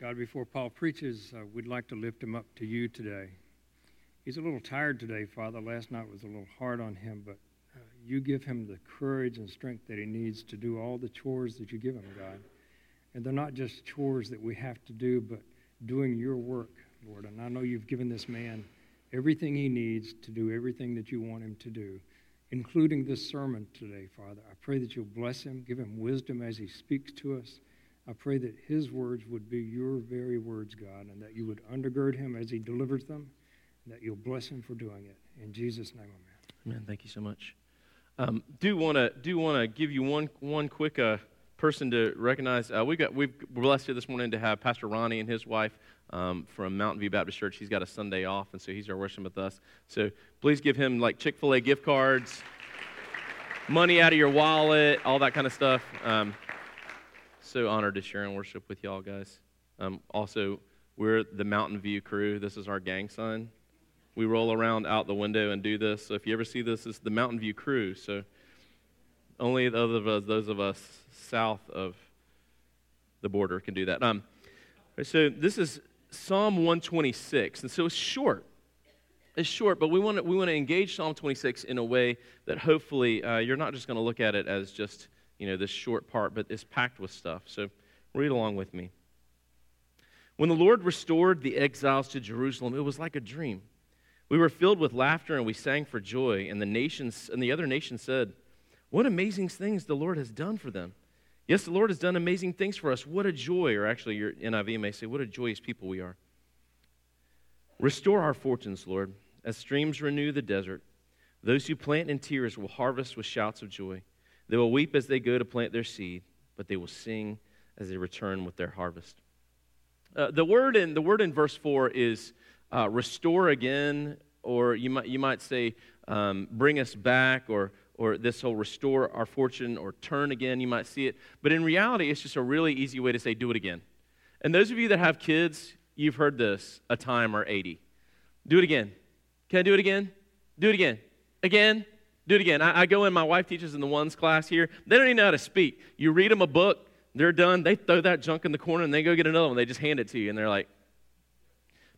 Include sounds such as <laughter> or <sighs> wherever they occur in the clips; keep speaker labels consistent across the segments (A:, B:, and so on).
A: God, before Paul preaches, uh, we'd like to lift him up to you today. He's a little tired today, Father. Last night was a little hard on him, but uh, you give him the courage and strength that he needs to do all the chores that you give him, God. And they're not just chores that we have to do, but doing your work, Lord. And I know you've given this man everything he needs to do everything that you want him to do, including this sermon today, Father. I pray that you'll bless him, give him wisdom as he speaks to us. I pray that his words would be your very words, God, and that you would undergird him as he delivers them, and that you'll bless him for doing it. In Jesus' name, amen.
B: Amen. Thank you so much. Um, do want to do want to give you one one quick uh, person to recognize. Uh, we got we've we're blessed here this morning to have Pastor Ronnie and his wife um, from Mountain View Baptist Church. He's got a Sunday off, and so he's here worshiping with us. So please give him like Chick Fil A gift cards, money out of your wallet, all that kind of stuff. Um, so honored to share and worship with y'all guys. Um, also, we're the Mountain View crew. This is our gang sign. We roll around out the window and do this. So if you ever see this, it's the Mountain View crew. So only those of us, those of us south of the border can do that. Um, so this is Psalm 126, and so it's short. It's short, but we want to, we want to engage Psalm 26 in a way that hopefully uh, you're not just going to look at it as just you know, this short part, but it's packed with stuff. So read along with me. When the Lord restored the exiles to Jerusalem, it was like a dream. We were filled with laughter and we sang for joy, and the nations and the other nations said, What amazing things the Lord has done for them. Yes, the Lord has done amazing things for us. What a joy, or actually your NIV may say, What a joyous people we are. Restore our fortunes, Lord, as streams renew the desert. Those who plant in tears will harvest with shouts of joy. They will weep as they go to plant their seed, but they will sing as they return with their harvest. Uh, the, word in, the word in verse 4 is uh, restore again, or you might, you might say um, bring us back, or, or this whole restore our fortune, or turn again. You might see it. But in reality, it's just a really easy way to say do it again. And those of you that have kids, you've heard this a time or 80. Do it again. Can I do it again? Do it again. Again. Do it again. I, I, go in, my wife teaches in the ones class here. They don't even know how to speak. You read them a book, they're done. They throw that junk in the corner and they go get another one. They just hand it to you and they're like,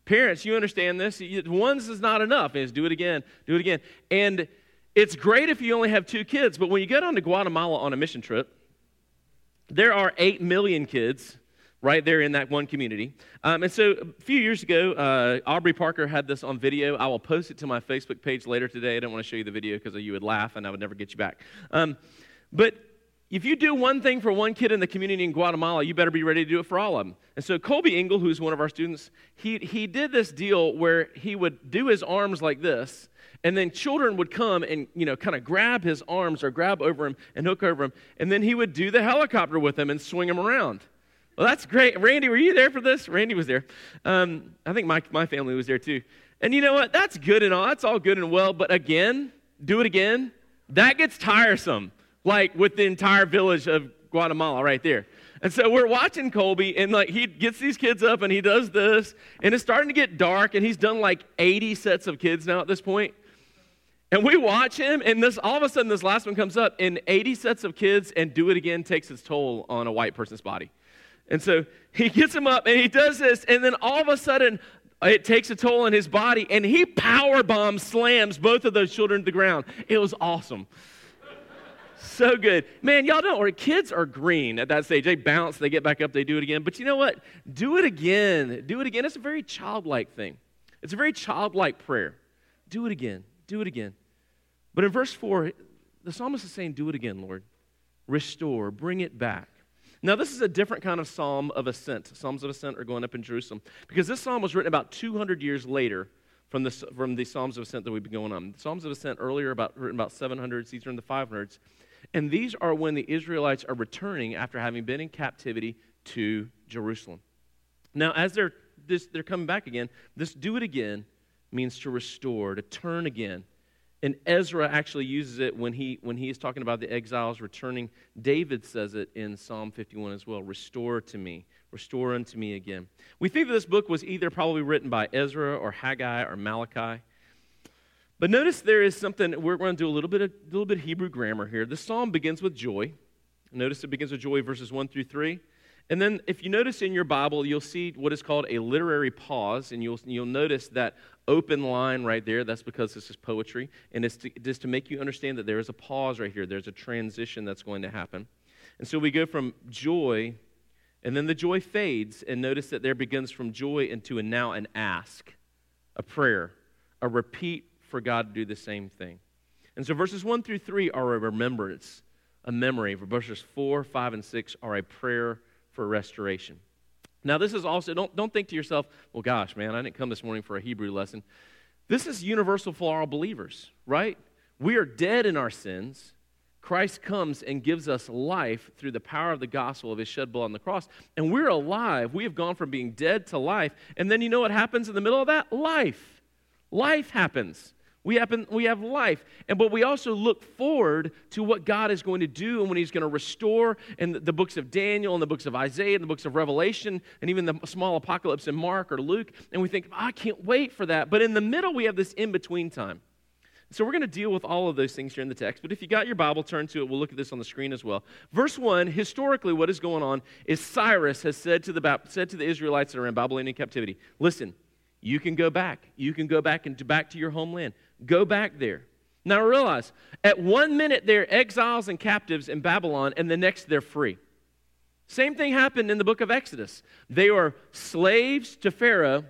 B: Parents, you understand this. Ones is not enough. Is do it again, do it again. And it's great if you only have two kids, but when you go down to Guatemala on a mission trip, there are 8 million kids right there in that one community. Um, and so a few years ago, uh, Aubrey Parker had this on video. I will post it to my Facebook page later today. I don't want to show you the video because you would laugh and I would never get you back. Um, but if you do one thing for one kid in the community in Guatemala, you better be ready to do it for all of them. And so Colby Engel, who's one of our students, he, he did this deal where he would do his arms like this, and then children would come and, you know, kind of grab his arms or grab over him and hook over him, and then he would do the helicopter with him and swing him around. Well, that's great. Randy, were you there for this? Randy was there. Um, I think my, my family was there too. And you know what? That's good and all. That's all good and well. But again, do it again. That gets tiresome, like with the entire village of Guatemala right there. And so we're watching Colby, and like he gets these kids up and he does this, and it's starting to get dark, and he's done like 80 sets of kids now at this point. And we watch him, and this all of a sudden this last one comes up, and 80 sets of kids and do it again takes its toll on a white person's body. And so he gets him up and he does this, and then all of a sudden it takes a toll on his body, and he power bombs, slams both of those children to the ground. It was awesome. so good. Man, y'all don't worry. Kids are green at that stage. They bounce, they get back up, they do it again. But you know what? Do it again. Do it again. It's a very childlike thing. It's a very childlike prayer. Do it again. Do it again. But in verse 4, the psalmist is saying, Do it again, Lord. Restore, bring it back. Now, this is a different kind of psalm of ascent. Psalms of ascent are going up in Jerusalem because this psalm was written about 200 years later from the, from the Psalms of Ascent that we've been going on. The Psalms of Ascent earlier, about, written about 700s, these are in the 500s. And these are when the Israelites are returning after having been in captivity to Jerusalem. Now, as they're, this, they're coming back again, this do it again means to restore, to turn again. And Ezra actually uses it when he, when he is talking about the exiles returning. David says it in Psalm 51 as well Restore to me, restore unto me again. We think that this book was either probably written by Ezra or Haggai or Malachi. But notice there is something, we're going to do a little bit of, a little bit of Hebrew grammar here. The psalm begins with joy. Notice it begins with joy, verses 1 through 3. And then, if you notice in your Bible, you'll see what is called a literary pause, and you'll, you'll notice that open line right there. That's because this is poetry, and it's to, just to make you understand that there is a pause right here. There's a transition that's going to happen. And so we go from joy, and then the joy fades, and notice that there begins from joy into a now an ask, a prayer, a repeat for God to do the same thing. And so verses 1 through 3 are a remembrance, a memory. Verses 4, 5, and 6 are a prayer for restoration. Now, this is also, don't, don't think to yourself, well, gosh, man, I didn't come this morning for a Hebrew lesson. This is universal for all believers, right? We are dead in our sins. Christ comes and gives us life through the power of the gospel of his shed blood on the cross. And we're alive. We have gone from being dead to life. And then you know what happens in the middle of that? Life. Life happens. We, happen, we have life. And but we also look forward to what God is going to do and when He's going to restore And the, the books of Daniel and the books of Isaiah and the books of Revelation and even the small apocalypse in Mark or Luke. And we think, I can't wait for that. But in the middle, we have this in-between time. So we're going to deal with all of those things here in the text. But if you got your Bible, turn to it. We'll look at this on the screen as well. Verse 1, historically, what is going on is Cyrus has said to the, said to the Israelites that are in Babylonian captivity, listen, you can go back. You can go back and back to your homeland. Go back there. Now realize, at one minute they're exiles and captives in Babylon, and the next they're free. Same thing happened in the book of Exodus. They were slaves to Pharaoh,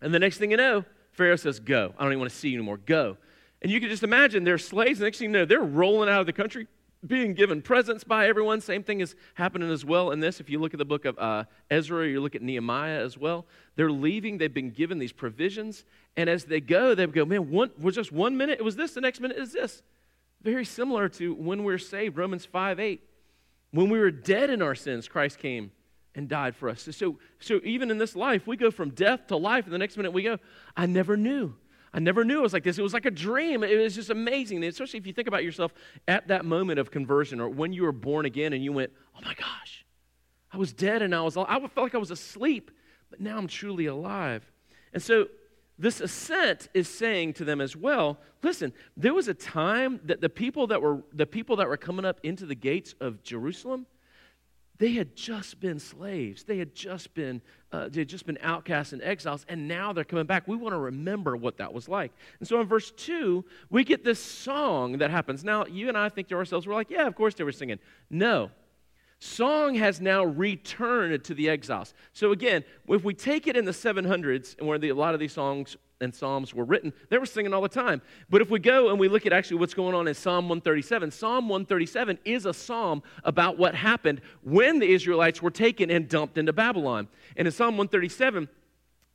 B: and the next thing you know, Pharaoh says, Go. I don't even want to see you anymore. Go. And you can just imagine they're slaves, the next thing you know, they're rolling out of the country, being given presents by everyone. Same thing is happening as well in this. If you look at the book of uh, Ezra, you look at Nehemiah as well. They're leaving, they've been given these provisions, and as they go, they go, man, one, was just one minute, it was this, the next minute is this. Very similar to when we're saved, Romans 5 8. When we were dead in our sins, Christ came and died for us. So, so even in this life, we go from death to life, and the next minute we go, I never knew. I never knew it was like this. It was like a dream. It was just amazing. And especially if you think about yourself at that moment of conversion or when you were born again and you went, oh my gosh, I was dead and I was, I felt like I was asleep, but now I'm truly alive. And so this ascent is saying to them as well listen there was a time that the people that were the people that were coming up into the gates of jerusalem they had just been slaves. They had just been, uh, they had just been outcasts and exiles, and now they're coming back. We want to remember what that was like. And so in verse 2, we get this song that happens. Now, you and I think to ourselves, we're like, yeah, of course they were singing. No. Song has now returned to the exiles. So again, if we take it in the 700s, and where the, a lot of these songs and Psalms were written, they were singing all the time. But if we go and we look at actually what's going on in Psalm 137, Psalm 137 is a psalm about what happened when the Israelites were taken and dumped into Babylon. And in Psalm 137,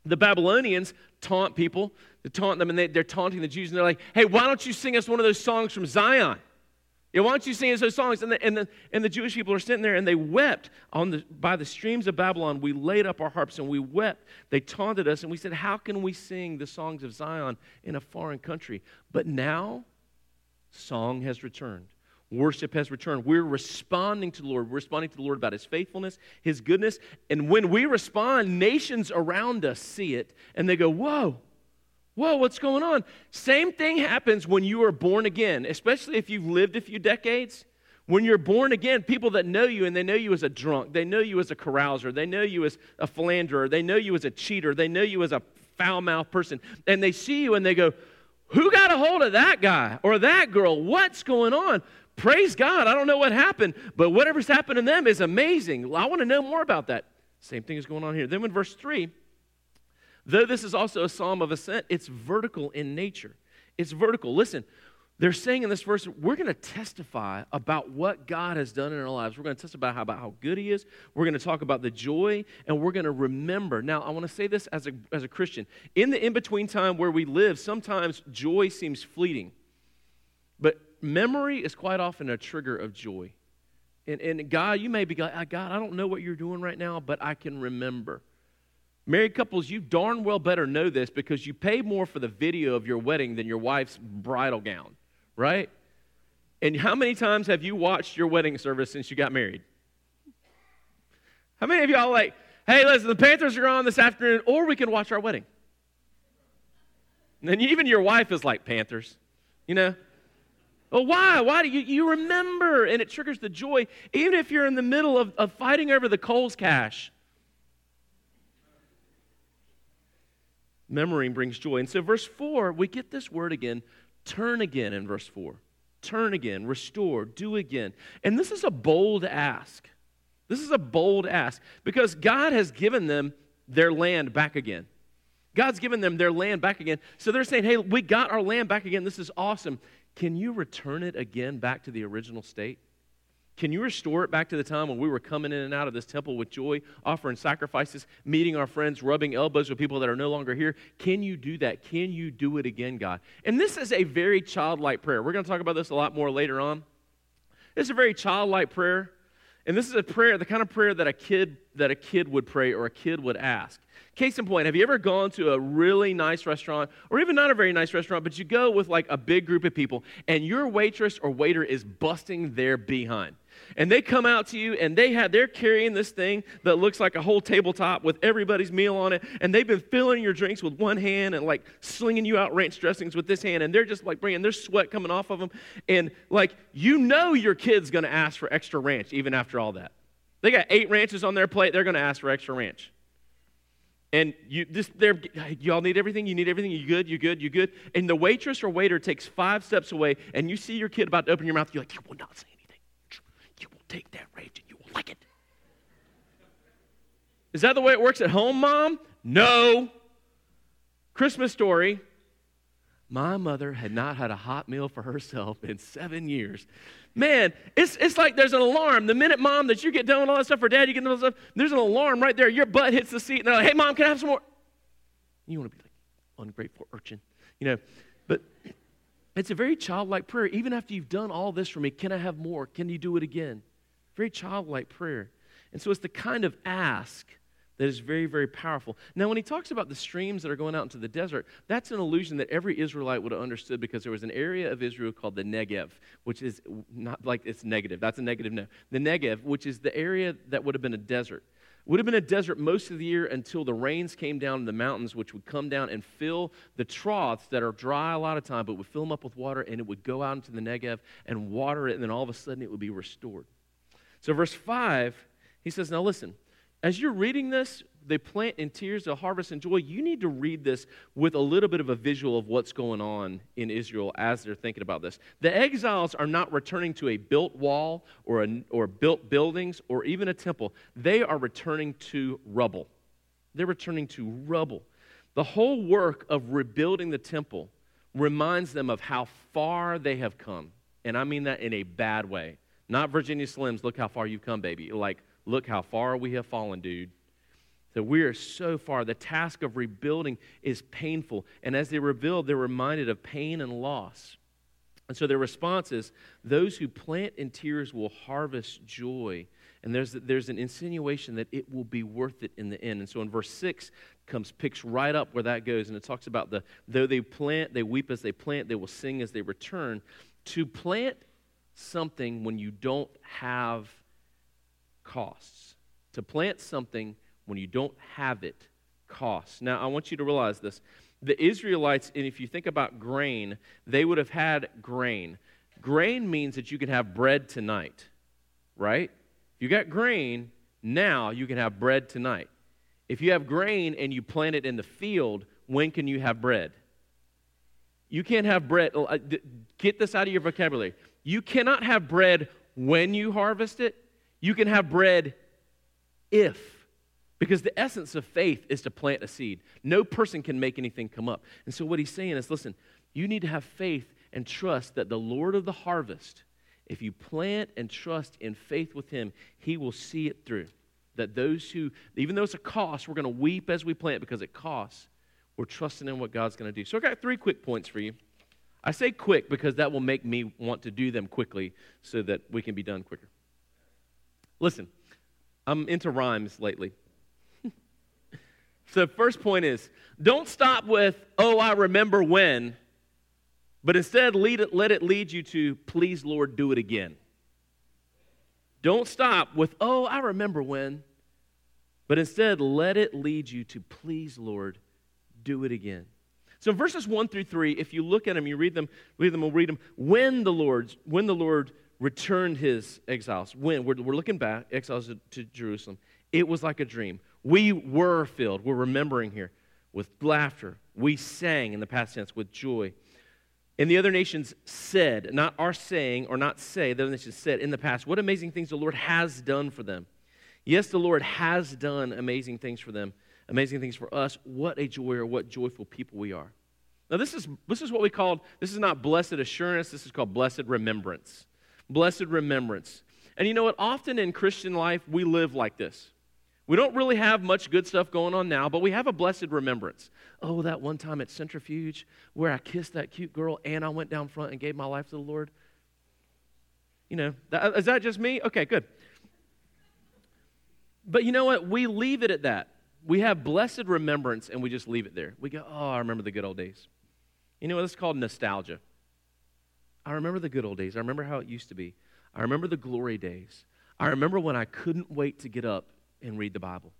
B: the Babylonians taunt people, they taunt them, and they, they're taunting the Jews, and they're like, hey, why don't you sing us one of those songs from Zion? Yeah, why don't you sing those songs? And the, and, the, and the Jewish people are sitting there and they wept on the, by the streams of Babylon. We laid up our harps and we wept. They taunted us and we said, How can we sing the songs of Zion in a foreign country? But now, song has returned. Worship has returned. We're responding to the Lord. We're responding to the Lord about His faithfulness, His goodness. And when we respond, nations around us see it and they go, Whoa, Whoa, what's going on? Same thing happens when you are born again, especially if you've lived a few decades. When you're born again, people that know you and they know you as a drunk, they know you as a carouser, they know you as a philanderer, they know you as a cheater, they know you as a foul mouthed person, and they see you and they go, Who got a hold of that guy or that girl? What's going on? Praise God. I don't know what happened, but whatever's happened to them is amazing. I want to know more about that. Same thing is going on here. Then in verse 3, Though this is also a psalm of ascent, it's vertical in nature. It's vertical. Listen, they're saying in this verse, we're going to testify about what God has done in our lives. We're going to testify about how good He is. We're going to talk about the joy, and we're going to remember. Now, I want to say this as a, as a Christian. In the in between time where we live, sometimes joy seems fleeting, but memory is quite often a trigger of joy. And, and God, you may be like, ah, God, I don't know what you're doing right now, but I can remember. Married couples, you darn well better know this because you pay more for the video of your wedding than your wife's bridal gown, right? And how many times have you watched your wedding service since you got married? How many of y'all like, hey, listen, the Panthers are on this afternoon, or we can watch our wedding? And then even your wife is like, Panthers, you know? Well, why? Why do you, you remember? And it triggers the joy, even if you're in the middle of, of fighting over the Kohl's cash. Memory brings joy. And so, verse 4, we get this word again turn again in verse 4. Turn again, restore, do again. And this is a bold ask. This is a bold ask because God has given them their land back again. God's given them their land back again. So they're saying, hey, we got our land back again. This is awesome. Can you return it again back to the original state? Can you restore it back to the time when we were coming in and out of this temple with joy, offering sacrifices, meeting our friends, rubbing elbows with people that are no longer here? Can you do that? Can you do it again, God? And this is a very childlike prayer. We're going to talk about this a lot more later on. It's a very childlike prayer. And this is a prayer, the kind of prayer that a kid that a kid would pray or a kid would ask. Case in point, have you ever gone to a really nice restaurant, or even not a very nice restaurant, but you go with like a big group of people, and your waitress or waiter is busting their behind? And they come out to you and they have they're carrying this thing that looks like a whole tabletop with everybody's meal on it, and they've been filling your drinks with one hand and like slinging you out ranch dressings with this hand, and they're just like bringing their sweat coming off of them, and like you know your kid's gonna ask for extra ranch even after all that. They got eight ranches on their plate, they're gonna ask for extra ranch. And you this they're y'all need everything, you need everything, you good, you good, you good. And the waitress or waiter takes five steps away, and you see your kid about to open your mouth, you're like, you will not say take that ranch and you will like it. Is that the way it works at home, mom? No. Christmas story. My mother had not had a hot meal for herself in seven years. Man, it's, it's like there's an alarm. The minute, mom, that you get done with all that stuff, or dad, you get done with all that stuff, there's an alarm right there. Your butt hits the seat, and they're like, hey, mom, can I have some more? You want to be like, ungrateful urchin, you know. But it's a very childlike prayer. Even after you've done all this for me, can I have more? Can you do it again? Very childlike prayer. And so it's the kind of ask that is very, very powerful. Now, when he talks about the streams that are going out into the desert, that's an illusion that every Israelite would have understood because there was an area of Israel called the Negev, which is not like it's negative. That's a negative no. The Negev, which is the area that would have been a desert. Would have been a desert most of the year until the rains came down in the mountains, which would come down and fill the troughs that are dry a lot of time, but would fill them up with water, and it would go out into the Negev and water it, and then all of a sudden it would be restored. So, verse 5, he says, Now listen, as you're reading this, they plant in tears, they'll harvest in joy. You need to read this with a little bit of a visual of what's going on in Israel as they're thinking about this. The exiles are not returning to a built wall or, a, or built buildings or even a temple, they are returning to rubble. They're returning to rubble. The whole work of rebuilding the temple reminds them of how far they have come. And I mean that in a bad way. Not Virginia Slims, look how far you've come, baby. Like, Look how far we have fallen, dude. So we are so far. The task of rebuilding is painful. And as they rebuild, they're reminded of pain and loss. And so their response is those who plant in tears will harvest joy. And there's, there's an insinuation that it will be worth it in the end. And so in verse 6 comes, picks right up where that goes. And it talks about the, though they plant, they weep as they plant, they will sing as they return. To plant something when you don't have costs. To plant something when you don't have it costs. Now, I want you to realize this. The Israelites, and if you think about grain, they would have had grain. Grain means that you can have bread tonight, right? If you got grain, now you can have bread tonight. If you have grain and you plant it in the field, when can you have bread? You can't have bread. Uh, get this out of your vocabulary. You cannot have bread when you harvest it. You can have bread if. Because the essence of faith is to plant a seed. No person can make anything come up. And so what he's saying is listen, you need to have faith and trust that the Lord of the harvest, if you plant and trust in faith with him, he will see it through. That those who, even though it's a cost, we're going to weep as we plant because it costs. We're trusting in what God's going to do. So I've got three quick points for you. I say quick because that will make me want to do them quickly so that we can be done quicker. Listen, I'm into rhymes lately. <laughs> so, first point is don't stop with, oh, I remember when, but instead lead it, let it lead you to, please, Lord, do it again. Don't stop with, oh, I remember when, but instead let it lead you to, please, Lord, do it again. So verses 1 through 3, if you look at them, you read them, read them, we'll read them. When the Lord, when the Lord returned his exiles, when we're, we're looking back, exiles to, to Jerusalem, it was like a dream. We were filled, we're remembering here, with laughter. We sang in the past tense with joy. And the other nations said, not are saying or not say, the other nations said in the past, what amazing things the Lord has done for them. Yes, the Lord has done amazing things for them, amazing things for us. What a joy or what joyful people we are. Now, this is, this is what we call, this is not blessed assurance, this is called blessed remembrance. Blessed remembrance. And you know what? Often in Christian life, we live like this. We don't really have much good stuff going on now, but we have a blessed remembrance. Oh, that one time at Centrifuge where I kissed that cute girl and I went down front and gave my life to the Lord. You know, that, is that just me? Okay, good. But you know what? We leave it at that. We have blessed remembrance and we just leave it there. We go, oh, I remember the good old days. You know what? It's called nostalgia. I remember the good old days. I remember how it used to be. I remember the glory days. I remember when I couldn't wait to get up and read the Bible.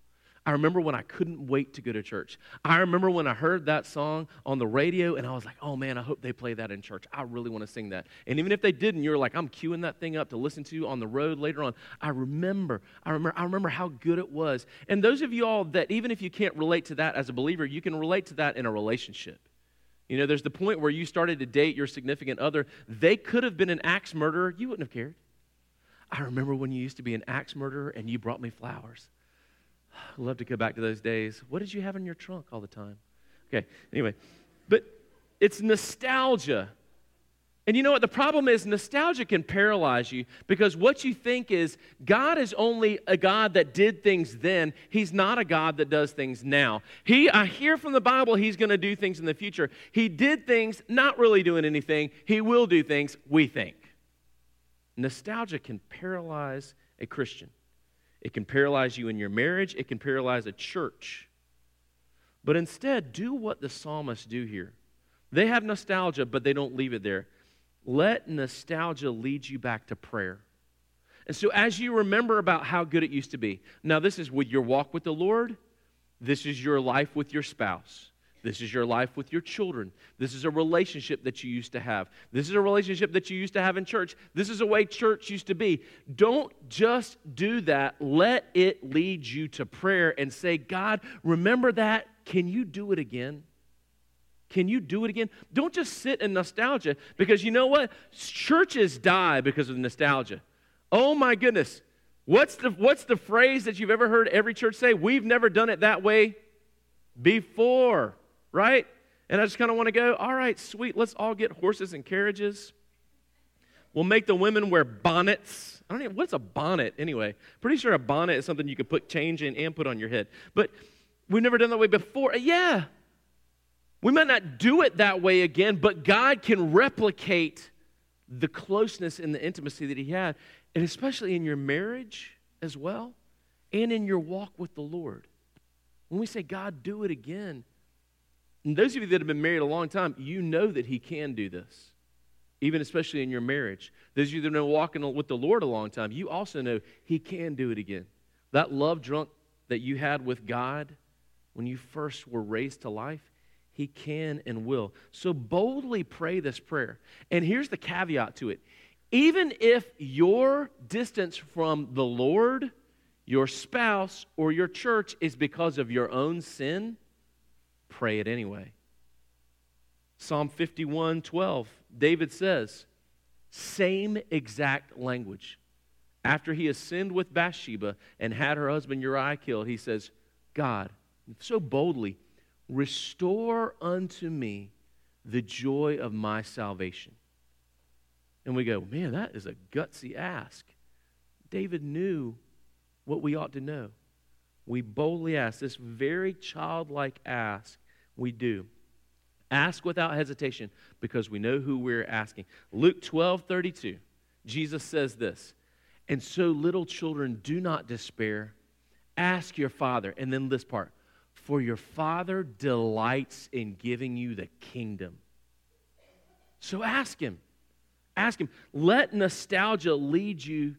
B: I remember when I couldn't wait to go to church. I remember when I heard that song on the radio and I was like, oh man, I hope they play that in church. I really want to sing that. And even if they didn't, you're like, I'm queuing that thing up to listen to on the road later on. I remember, I remember, I remember how good it was. And those of you all that, even if you can't relate to that as a believer, you can relate to that in a relationship. You know, there's the point where you started to date your significant other. They could have been an axe murderer. You wouldn't have cared. I remember when you used to be an axe murderer and you brought me flowers. I'd <sighs> love to go back to those days. What did you have in your trunk all the time? Okay, anyway, but it's nostalgia. And you know what? The problem is nostalgia can paralyze you because what you think is God is only a God that did things then. He's not a God that does things now. He, I hear from the Bible, He's going to do things in the future. He did things, not really doing anything. He will do things, we think. Nostalgia can paralyze a Christian. It can paralyze you in your marriage, it can paralyze a church. But instead, do what the psalmists do here. They have nostalgia, but they don't leave it there. Let nostalgia lead you back to prayer. And so, as you remember about how good it used to be, now this is with your walk with the Lord, this is your life with your spouse. This is your life with your children. This is a relationship that you used to have. This is a relationship that you used to have in church. This is a way church used to be. Don't just do that. Let it lead you to prayer and say, God, remember that. Can you do it again? Can you do it again? Don't just sit in nostalgia because you know what? Churches die because of nostalgia. Oh my goodness. What's the, what's the phrase that you've ever heard every church say? We've never done it that way before right? And I just kind of want to go, all right, sweet, let's all get horses and carriages. We'll make the women wear bonnets. I don't even, what's a bonnet anyway? Pretty sure a bonnet is something you could put change in and put on your head. But we've never done that way before. Uh, yeah. We might not do it that way again, but God can replicate the closeness and the intimacy that He had, and especially in your marriage as well, and in your walk with the Lord. When we say, God, do it again, and those of you that have been married a long time, you know that He can do this, even especially in your marriage. Those of you that have been walking with the Lord a long time, you also know He can do it again. That love drunk that you had with God when you first were raised to life, He can and will. So boldly pray this prayer. And here's the caveat to it even if your distance from the Lord, your spouse, or your church is because of your own sin, pray it anyway. Psalm 51 12, David says, same exact language. After he has sinned with Bathsheba and had her husband Uriah killed, he says, God, so boldly, restore unto me the joy of my salvation. And we go, man, that is a gutsy ask. David knew what we ought to know. We boldly ask this very childlike ask we do. Ask without hesitation because we know who we're asking. Luke 12 32, Jesus says this, and so little children do not despair. Ask your father. And then this part, for your father delights in giving you the kingdom. So ask him. Ask him. Let nostalgia lead you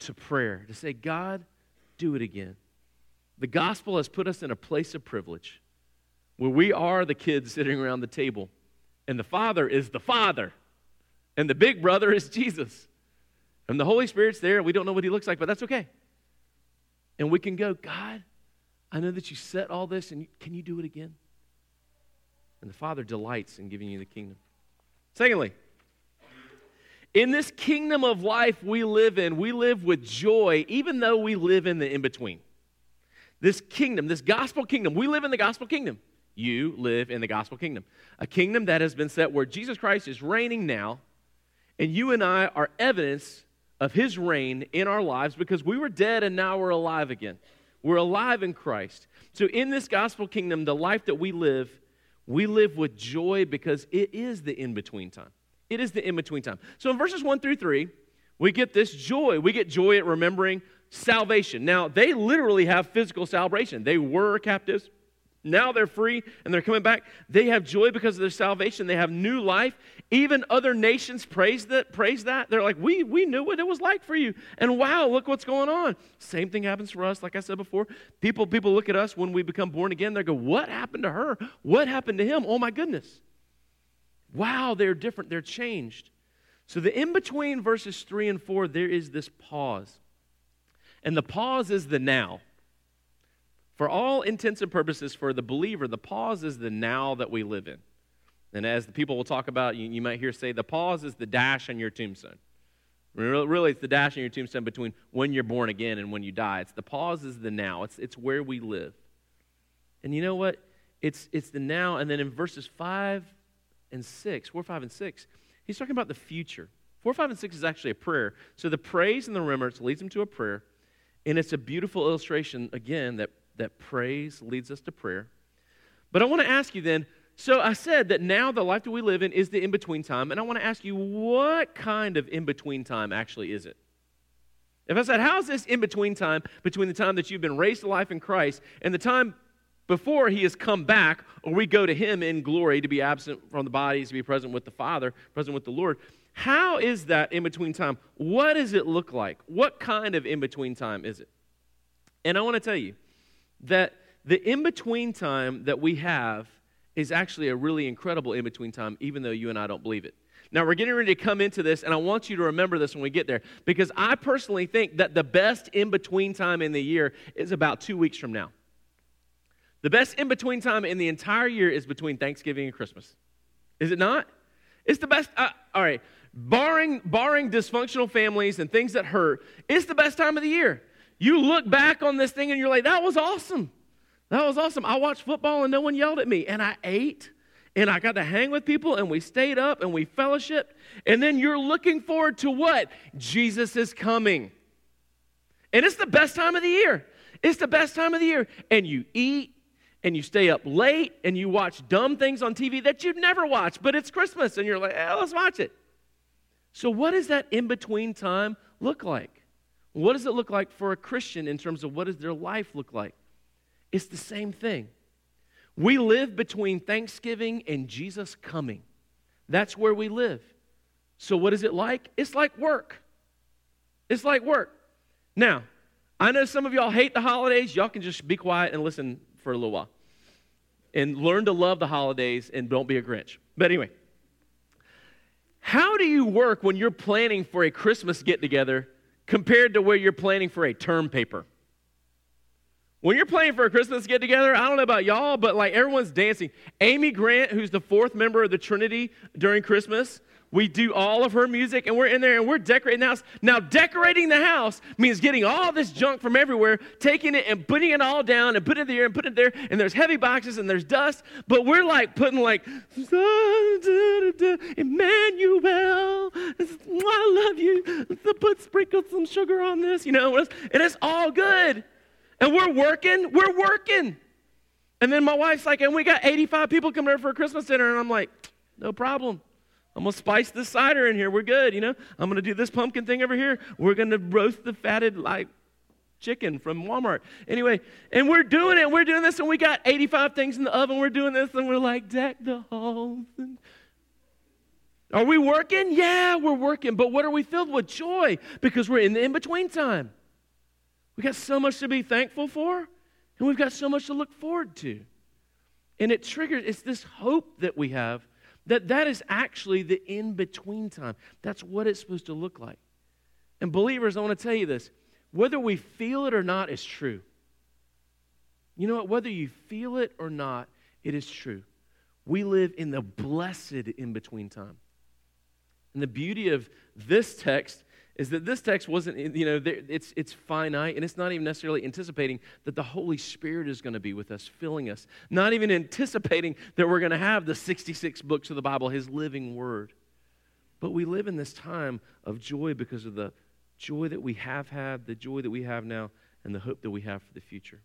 B: to prayer, to say, God, do it again. The gospel has put us in a place of privilege where we are the kids sitting around the table, and the Father is the Father, and the big brother is Jesus. And the Holy Spirit's there, and we don't know what he looks like, but that's okay. And we can go, God, I know that you set all this, and can you do it again? And the Father delights in giving you the kingdom. Secondly, in this kingdom of life we live in, we live with joy, even though we live in the in between. This kingdom, this gospel kingdom, we live in the gospel kingdom. You live in the gospel kingdom, a kingdom that has been set where Jesus Christ is reigning now, and you and I are evidence of his reign in our lives because we were dead and now we're alive again. We're alive in Christ. So, in this gospel kingdom, the life that we live, we live with joy because it is the in between time. It is the in between time. So, in verses 1 through 3, we get this joy. We get joy at remembering salvation. Now, they literally have physical salvation. They were captives, now they're free and they're coming back. They have joy because of their salvation. They have new life. Even other nations praise that. Praise that. They're like, we, we knew what it was like for you. And wow, look what's going on. Same thing happens for us. Like I said before, people, people look at us when we become born again. They go, what happened to her? What happened to him? Oh my goodness. Wow, they're different. They're changed. So the in between verses 3 and 4, there is this pause. And the pause is the now. For all intents and purposes, for the believer, the pause is the now that we live in. And as the people will talk about, you, you might hear say, the pause is the dash on your tombstone. Really, it's the dash on your tombstone between when you're born again and when you die. It's the pause is the now. It's, it's where we live. And you know what? It's, it's the now. And then in verses 5 and 6, 4, 5, and 6, he's talking about the future. 4, 5, and 6 is actually a prayer. So the praise and the remembrance leads him to a prayer. And it's a beautiful illustration, again, that that praise leads us to prayer. But I want to ask you then so I said that now the life that we live in is the in between time, and I want to ask you what kind of in between time actually is it? If I said, How's this in between time between the time that you've been raised to life in Christ and the time before he has come back, or we go to him in glory to be absent from the bodies, to be present with the Father, present with the Lord? How is that in between time? What does it look like? What kind of in between time is it? And I want to tell you, that the in between time that we have is actually a really incredible in between time, even though you and I don't believe it. Now, we're getting ready to come into this, and I want you to remember this when we get there, because I personally think that the best in between time in the year is about two weeks from now. The best in between time in the entire year is between Thanksgiving and Christmas. Is it not? It's the best. Uh, all right. Barring, barring dysfunctional families and things that hurt, it's the best time of the year you look back on this thing and you're like, that was awesome. That was awesome. I watched football and no one yelled at me. And I ate and I got to hang with people and we stayed up and we fellowshiped. And then you're looking forward to what? Jesus is coming. And it's the best time of the year. It's the best time of the year. And you eat and you stay up late and you watch dumb things on TV that you'd never watch, but it's Christmas and you're like, hey, let's watch it. So, what does that in between time look like? What does it look like for a Christian in terms of what does their life look like? It's the same thing. We live between Thanksgiving and Jesus coming. That's where we live. So, what is it like? It's like work. It's like work. Now, I know some of y'all hate the holidays. Y'all can just be quiet and listen for a little while and learn to love the holidays and don't be a Grinch. But anyway, how do you work when you're planning for a Christmas get together compared to where you're planning for a term paper. When you're planning for a Christmas get together, I don't know about y'all, but like everyone's dancing. Amy Grant, who's the fourth member of the Trinity during Christmas, we do all of her music and we're in there and we're decorating the house. Now, decorating the house means getting all this junk from everywhere, taking it and putting it all down and putting it there and putting it there. And there's heavy boxes and there's dust, but we're like putting like, Emmanuel, I love you. Put sprinkle some sugar on this, you know, and it's all good. And we're working, we're working. And then my wife's like, and we got 85 people coming over for a Christmas dinner. And I'm like, no problem. I'm to spice this cider in here. We're good, you know. I'm to do this pumpkin thing over here. We're to roast the fatted like chicken from Walmart. Anyway, and we're doing it. We're doing this, and we got 85 things in the oven. We're doing this, and we're like, deck the halls. Are we working? Yeah, we're working. But what are we filled with? Joy, because we're in the in between time. We got so much to be thankful for, and we've got so much to look forward to. And it triggers, it's this hope that we have that that is actually the in between time. That's what it's supposed to look like. And believers, I want to tell you this whether we feel it or not is true. You know what? Whether you feel it or not, it is true. We live in the blessed in between time. And the beauty of this text is that this text wasn't, you know, it's, it's finite and it's not even necessarily anticipating that the Holy Spirit is going to be with us, filling us. Not even anticipating that we're going to have the 66 books of the Bible, His living word. But we live in this time of joy because of the joy that we have had, the joy that we have now, and the hope that we have for the future.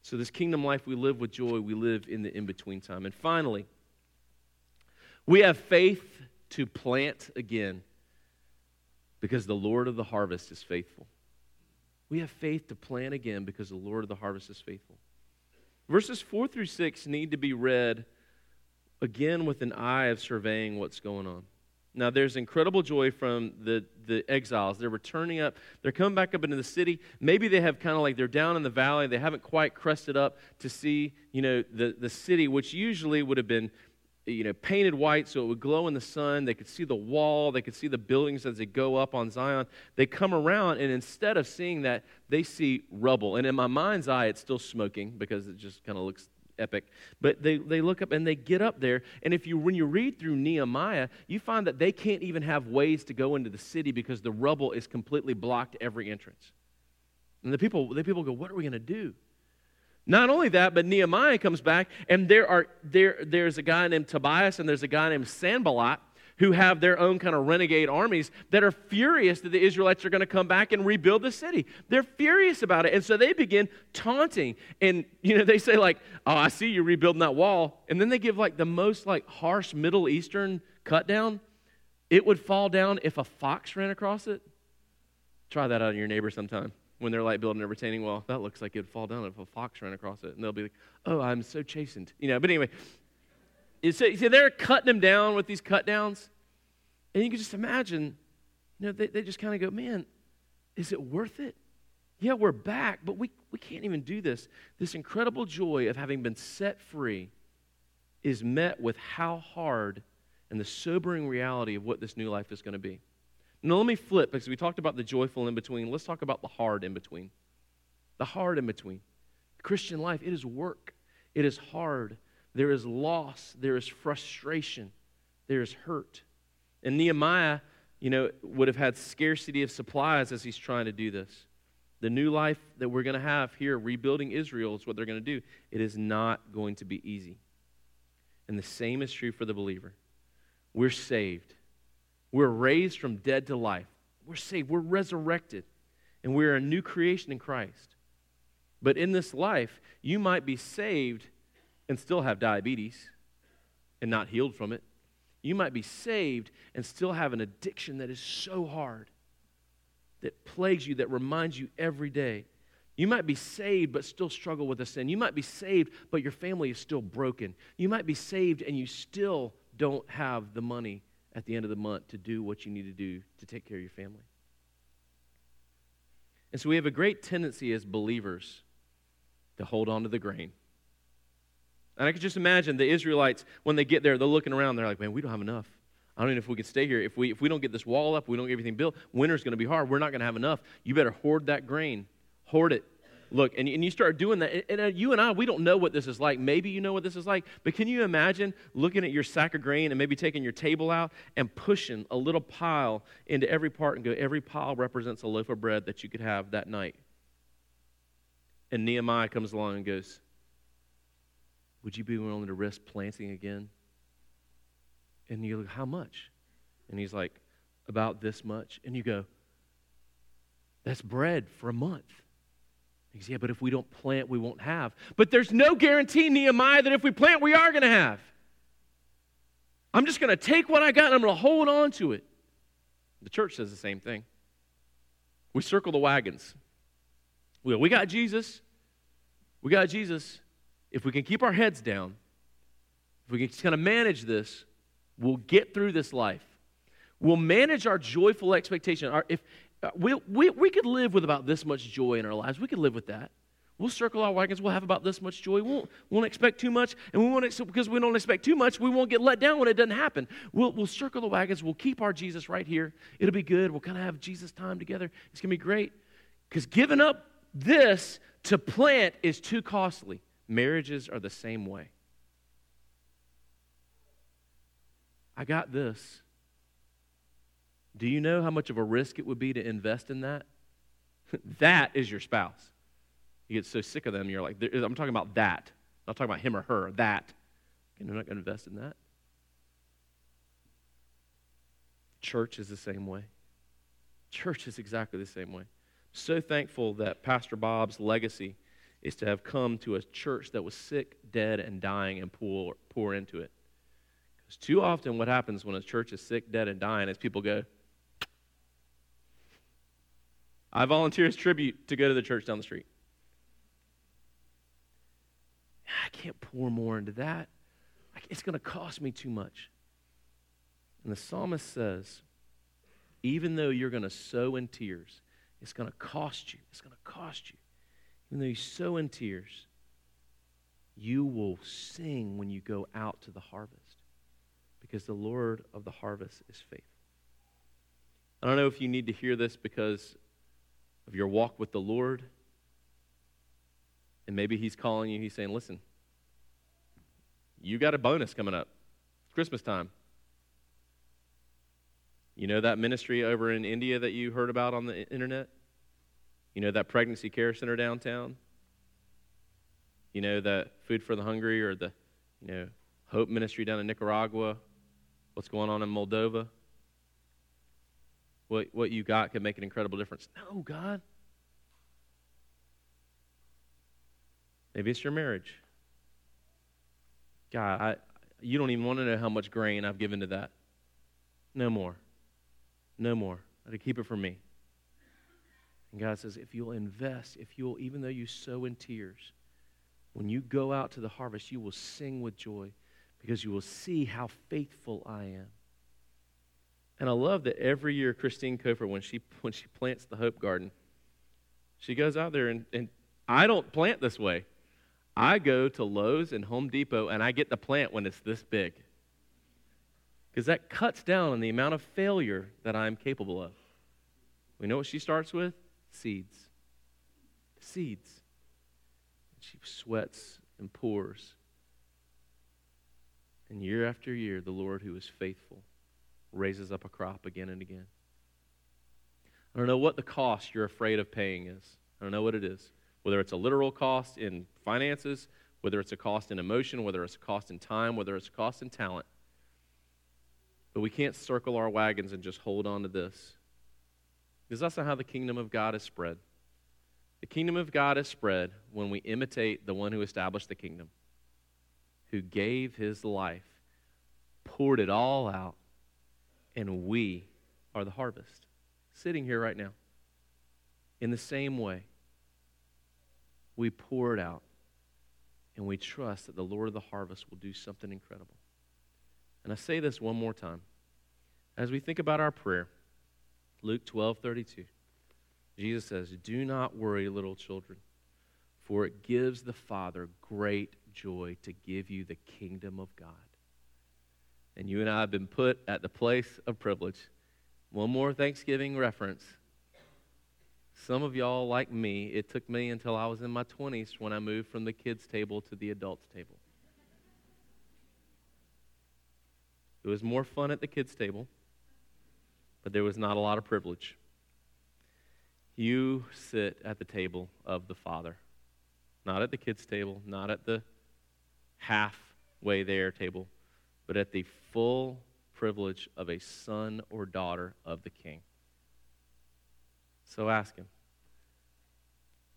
B: So, this kingdom life we live with joy, we live in the in between time. And finally, we have faith to plant again because the Lord of the harvest is faithful. We have faith to plant again because the Lord of the harvest is faithful. Verses 4 through 6 need to be read again with an eye of surveying what's going on. Now, there's incredible joy from the, the exiles. They're returning up. They're coming back up into the city. Maybe they have kind of like they're down in the valley. They haven't quite crested up to see, you know, the, the city, which usually would have been, you know, painted white so it would glow in the sun. They could see the wall. They could see the buildings as they go up on Zion. They come around, and instead of seeing that, they see rubble. And in my mind's eye, it's still smoking because it just kind of looks epic. But they, they look up and they get up there. And if you when you read through Nehemiah, you find that they can't even have ways to go into the city because the rubble is completely blocked every entrance. And the people, the people go, What are we going to do? Not only that, but Nehemiah comes back, and there are there there's a guy named Tobias and there's a guy named Sanballat who have their own kind of renegade armies that are furious that the Israelites are going to come back and rebuild the city. They're furious about it. And so they begin taunting. And, you know, they say, like, oh, I see you rebuilding that wall. And then they give, like, the most, like, harsh Middle Eastern cut down. It would fall down if a fox ran across it. Try that out on your neighbor sometime when they're like building a retaining wall. That looks like it'd fall down if a fox ran across it. And they'll be like, oh, I'm so chastened. You know, but anyway, so, see, they're cutting them down with these cut downs. And you can just imagine, you know, they, they just kind of go, man, is it worth it? Yeah, we're back, but we, we can't even do this. This incredible joy of having been set free is met with how hard and the sobering reality of what this new life is going to be. Now, let me flip because we talked about the joyful in between. Let's talk about the hard in between. The hard in between. Christian life, it is work, it is hard, there is loss, there is frustration, there is hurt. And Nehemiah, you know, would have had scarcity of supplies as he's trying to do this. The new life that we're going to have here, rebuilding Israel, is what they're going to do. It is not going to be easy. And the same is true for the believer. We're saved. We're raised from dead to life. We're saved. We're resurrected. And we're a new creation in Christ. But in this life, you might be saved and still have diabetes and not healed from it. You might be saved and still have an addiction that is so hard, that plagues you, that reminds you every day. You might be saved but still struggle with a sin. You might be saved but your family is still broken. You might be saved and you still don't have the money at the end of the month to do what you need to do to take care of your family. And so we have a great tendency as believers to hold on to the grain and I could just imagine the Israelites, when they get there, they're looking around, they're like, man, we don't have enough. I don't even know if we can stay here. If we, if we don't get this wall up, we don't get everything built, winter's going to be hard. We're not going to have enough. You better hoard that grain. Hoard it. Look, and, and you start doing that. And, and uh, you and I, we don't know what this is like. Maybe you know what this is like. But can you imagine looking at your sack of grain and maybe taking your table out and pushing a little pile into every part and go, every pile represents a loaf of bread that you could have that night? And Nehemiah comes along and goes, would you be willing to risk planting again? And you look, How much? And he's like, About this much. And you go, That's bread for a month. Yeah, but if we don't plant, we won't have. But there's no guarantee, Nehemiah, that if we plant, we are going to have. I'm just going to take what I got and I'm going to hold on to it. The church says the same thing. We circle the wagons. We, we got Jesus. We got Jesus if we can keep our heads down, if we can just kind of manage this, we'll get through this life. We'll manage our joyful expectation. Our, if Uh, we, we, we could live with about this much joy in our lives, we could live with that. We'll circle our wagons. We'll have about this much joy. We won't, won't expect too much. And we won't, because we don't expect too much, we won't get let down when it doesn't happen. We'll, we'll circle the wagons. We'll keep our Jesus right here. It'll be good. We'll kind of have Jesus time together. It's going to be great. Because giving up this to plant is too costly. Marriages are the same way. I got this. Do you know how much of a risk it would be to invest in that? <laughs> that is your spouse. You get so sick of them, you're like, I'm talking about that. I'm not talking about him or her, that. And they're not going to invest in that. Church is the same way. Church is exactly the same way. So thankful that Pastor Bob's legacy is to have come to a church that was sick, dead, and dying and pour, pour into it. Because too often, what happens when a church is sick, dead, and dying is people go, I volunteer as tribute to go to the church down the street. I can't pour more into that. It's going to cost me too much. And the psalmist says, even though you're going to sow in tears, it's going to cost you. It's going to cost you. Even though you sow in tears, you will sing when you go out to the harvest because the Lord of the harvest is faithful. I don't know if you need to hear this because of your walk with the Lord. And maybe He's calling you, He's saying, listen, you got a bonus coming up. It's Christmas time. You know that ministry over in India that you heard about on the internet? You know that pregnancy care center downtown? You know that Food for the Hungry or the, you know, Hope Ministry down in Nicaragua? What's going on in Moldova? What, what you got can make an incredible difference. No, God. Maybe it's your marriage. God, I, you don't even want to know how much grain I've given to that. No more. No more. I keep it for me. And God says, if you'll invest, if you'll, even though you sow in tears, when you go out to the harvest, you will sing with joy because you will see how faithful I am. And I love that every year Christine Kofer, when she <laughs> when she plants the Hope Garden, she goes out there and, and I don't plant this way. I go to Lowe's and Home Depot and I get the plant when it's this big. Because that cuts down on the amount of failure that I'm capable of. We know what she starts with? Seeds. Seeds. She sweats and pours. And year after year, the Lord, who is faithful, raises up a crop again and again. I don't know what the cost you're afraid of paying is. I don't know what it is whether it's a literal cost in finances, whether it's a cost in emotion, whether it's a cost in time, whether it's a cost in talent. But we can't circle our wagons and just hold on to this. Because that's not how the kingdom of God is spread. The kingdom of God is spread when we imitate the one who established the kingdom, who gave his life, poured it all out, and we are the harvest. Sitting here right now. In the same way, we pour it out and we trust that the Lord of the harvest will do something incredible. And I say this one more time. As we think about our prayer, Luke 12 32, Jesus says, Do not worry, little children, for it gives the Father great joy to give you the kingdom of God. And you and I have been put at the place of privilege. One more Thanksgiving reference some of y'all, like me, it took me until I was in my 20s when I moved from the kids' table to the adults' table. It was more fun at the kids' table, but there was not a lot of privilege. You sit at the table of the Father, not at the kids' table, not at the halfway there table, but at the full privilege of a son or daughter of the King. So ask Him,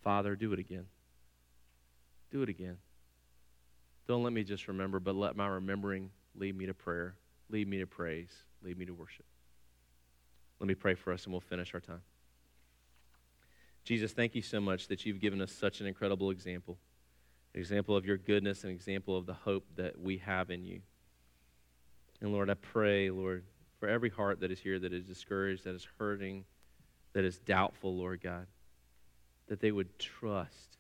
B: Father, do it again. Do it again. Don't let me just remember, but let my remembering lead me to prayer, lead me to praise, lead me to worship. Let me pray for us and we'll finish our time. Jesus, thank you so much that you've given us such an incredible example an example of your goodness, an example of the hope that we have in you. And Lord, I pray, Lord, for every heart that is here that is discouraged, that is hurting, that is doubtful, Lord God, that they would trust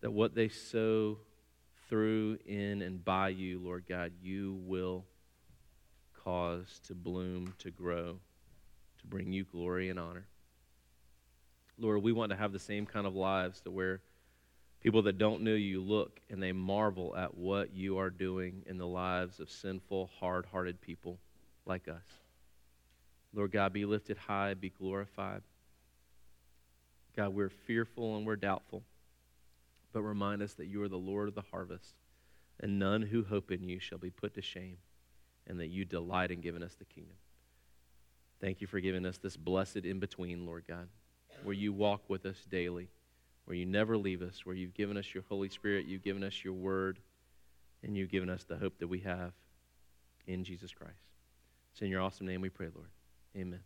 B: that what they sow through, in, and by you, Lord God, you will cause to bloom, to grow, to bring you glory and honor. Lord, we want to have the same kind of lives to where people that don't know you look and they marvel at what you are doing in the lives of sinful, hard hearted people like us. Lord God, be lifted high, be glorified. God, we're fearful and we're doubtful, but remind us that you are the Lord of the harvest, and none who hope in you shall be put to shame, and that you delight in giving us the kingdom. Thank you for giving us this blessed in between, Lord God, where you walk with us daily, where you never leave us, where you've given us your Holy Spirit, you've given us your word, and you've given us the hope that we have in Jesus Christ. It's in your awesome name we pray, Lord. Amen.